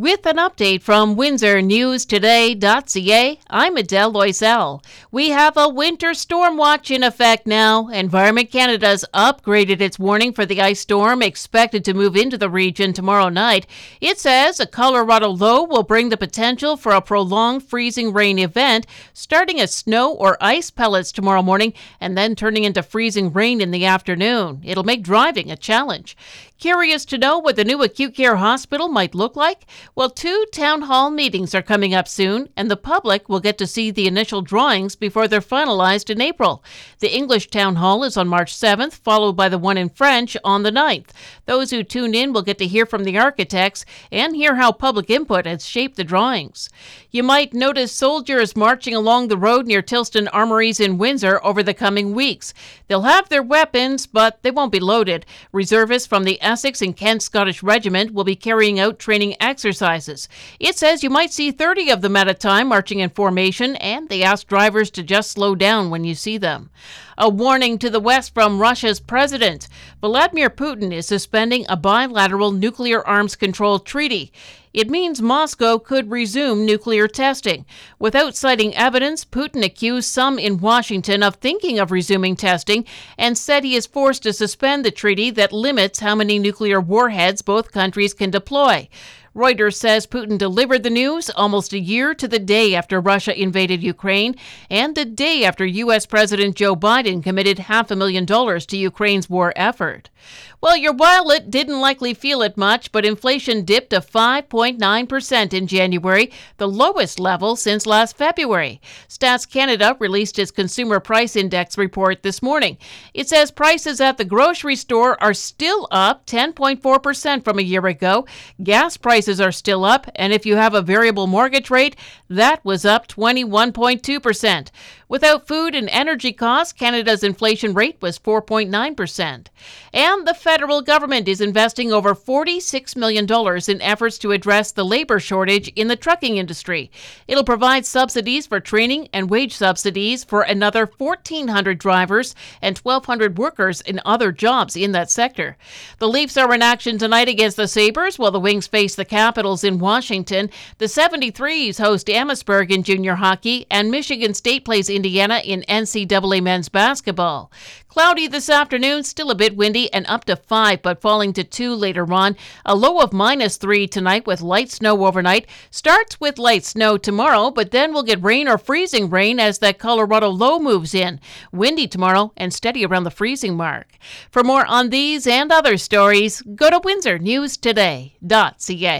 With an update from WindsorNewsToday.ca, I'm Adele Loisel. We have a winter storm watch in effect now. Environment Canada's upgraded its warning for the ice storm expected to move into the region tomorrow night. It says a Colorado low will bring the potential for a prolonged freezing rain event, starting as snow or ice pellets tomorrow morning and then turning into freezing rain in the afternoon. It'll make driving a challenge. Curious to know what the new acute care hospital might look like? Well, two town hall meetings are coming up soon, and the public will get to see the initial drawings before they're finalized in April. The English town hall is on March 7th, followed by the one in French on the 9th. Those who tune in will get to hear from the architects and hear how public input has shaped the drawings. You might notice soldiers marching along the road near Tilston Armories in Windsor over the coming weeks. They'll have their weapons, but they won't be loaded. Reservists from the Essex and Kent Scottish Regiment will be carrying out training exercises. It says you might see 30 of them at a time marching in formation, and they ask drivers to just slow down when you see them. A warning to the West from Russia's president. Vladimir Putin is suspending a bilateral nuclear arms control treaty. It means Moscow could resume nuclear testing. Without citing evidence, Putin accused some in Washington of thinking of resuming testing and said he is forced to suspend the treaty that limits how many nuclear warheads both countries can deploy. Reuters says Putin delivered the news almost a year to the day after Russia invaded Ukraine and the day after U.S. President Joe Biden committed half a million dollars to Ukraine's war effort. Well, your wallet didn't likely feel it much, but inflation dipped to 5.9% in January, the lowest level since last February. Stats Canada released its Consumer Price Index report this morning. It says prices at the grocery store are still up 10.4% from a year ago. Gas prices are still up, and if you have a variable mortgage rate, that was up 21.2%. Without food and energy costs, Canada's inflation rate was 4.9%. And the federal government is investing over $46 million in efforts to address the labor shortage in the trucking industry. It'll provide subsidies for training and wage subsidies for another 1,400 drivers and 1,200 workers in other jobs in that sector. The Leafs are in action tonight against the Sabres while the Wings face the Capitals in Washington. The 73s host Amherstburg in junior hockey, and Michigan State plays Indiana in NCAA men's basketball. Cloudy this afternoon, still a bit windy and up to 5, but falling to 2 later on. A low of minus 3 tonight with light snow overnight. Starts with light snow tomorrow, but then we'll get rain or freezing rain as that Colorado low moves in. Windy tomorrow and steady around the freezing mark. For more on these and other stories, go to WindsorNewsToday.ca.